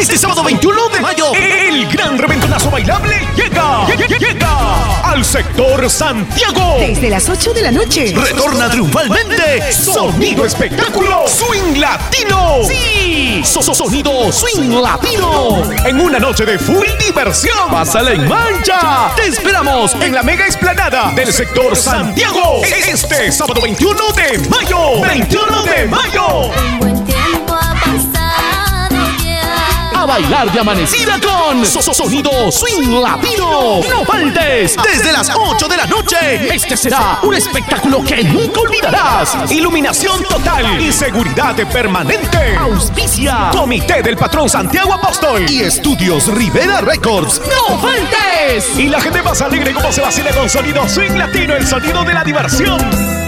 Este sábado 21 de mayo, el gran reventonazo bailable llega, llega, al sector Santiago. Desde las 8 de la noche. Retorna triunfalmente Sonido Espectáculo Swing Latino. Sí, so- so- Sonido Swing Latino. En una noche de full diversión. Pásala en mancha. Te esperamos en la mega explanada del sector Santiago. Este sábado 21 de mayo. 21 de mayo. Bailar de amanecida con So- so- Sonido Swing Latino. No faltes desde las 8 de la noche. Este será un espectáculo que nunca olvidarás. Iluminación total y seguridad permanente. Auspicia Comité del Patrón Santiago Apóstol y Estudios Rivera Records. ¡No faltes! Y la gente más alegre como se vacila con sonido swing latino, el sonido de la diversión.